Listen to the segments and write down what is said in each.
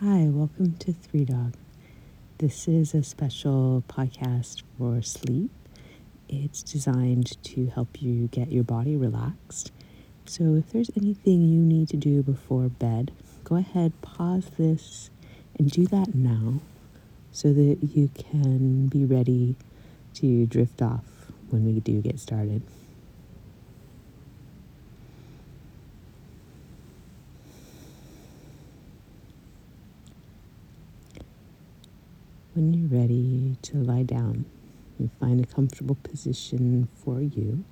Hi, welcome to Three Dog. This is a special podcast for sleep. It's designed to help you get your body relaxed. So, if there's anything you need to do before bed, go ahead, pause this, and do that now so that you can be ready to drift off when we do get started. When you're ready to lie down and find a comfortable position for you,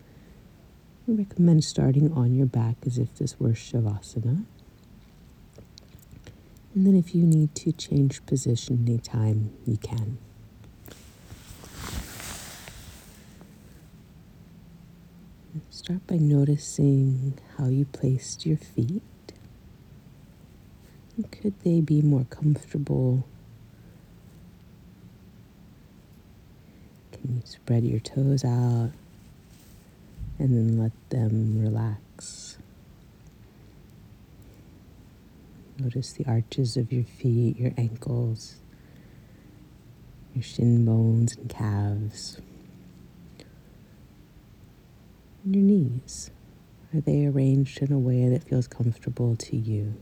we recommend starting on your back as if this were Shavasana. And then if you need to change position anytime, you can. Start by noticing how you placed your feet. Could they be more comfortable You spread your toes out and then let them relax. Notice the arches of your feet, your ankles, your shin bones and calves, and your knees. Are they arranged in a way that feels comfortable to you?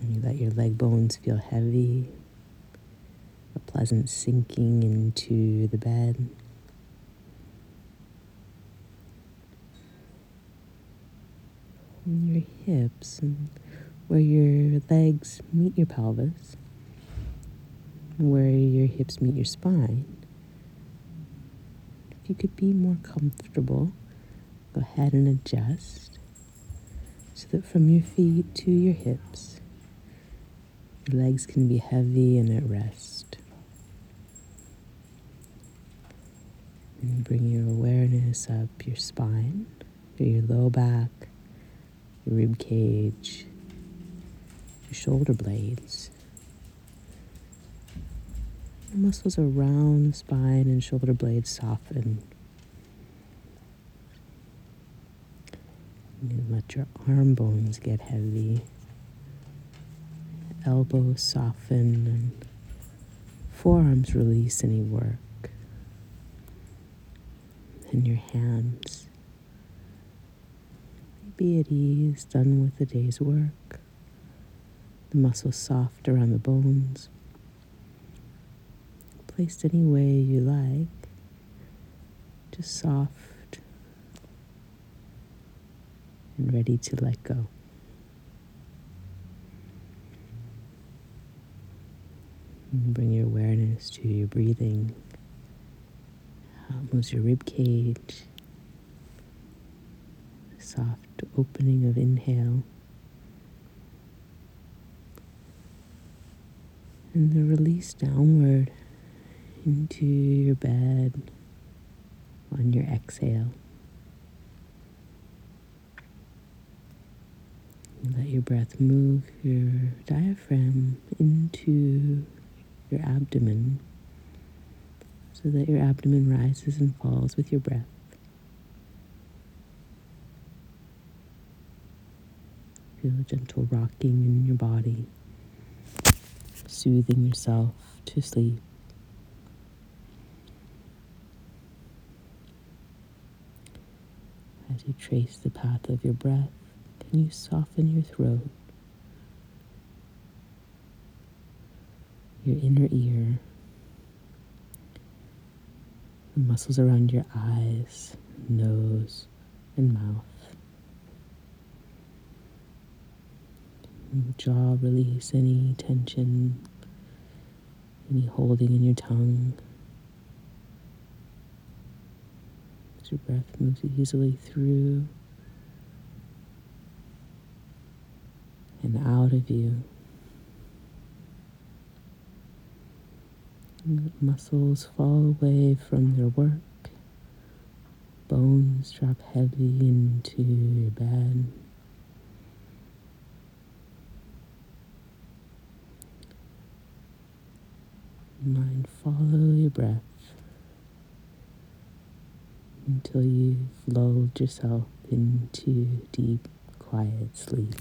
And you let your leg bones feel heavy pleasant sinking into the bed. Your hips and where your legs meet your pelvis, where your hips meet your spine. If you could be more comfortable, go ahead and adjust so that from your feet to your hips, your legs can be heavy and at rest. And bring your awareness up your spine, your low back, your rib cage, your shoulder blades. The muscles around the spine and shoulder blades soften. And let your arm bones get heavy, elbows soften, and forearms release any work in your hands. Be at ease, done with the day's work. The muscles soft around the bones. Placed any way you like, just soft and ready to let go. And bring your awareness to your breathing Um, moves your rib cage, soft opening of inhale, and the release downward into your bed on your exhale. Let your breath move your diaphragm into your abdomen so that your abdomen rises and falls with your breath. Feel a gentle rocking in your body, soothing yourself to sleep. As you trace the path of your breath, can you soften your throat, your inner ear? Muscles around your eyes, nose, and mouth. Jaw release any tension, any holding in your tongue. As your breath moves easily through and out of you. Muscles fall away from their work. Bones drop heavy into your bed. Mind follow your breath until you've lulled yourself into deep, quiet sleep.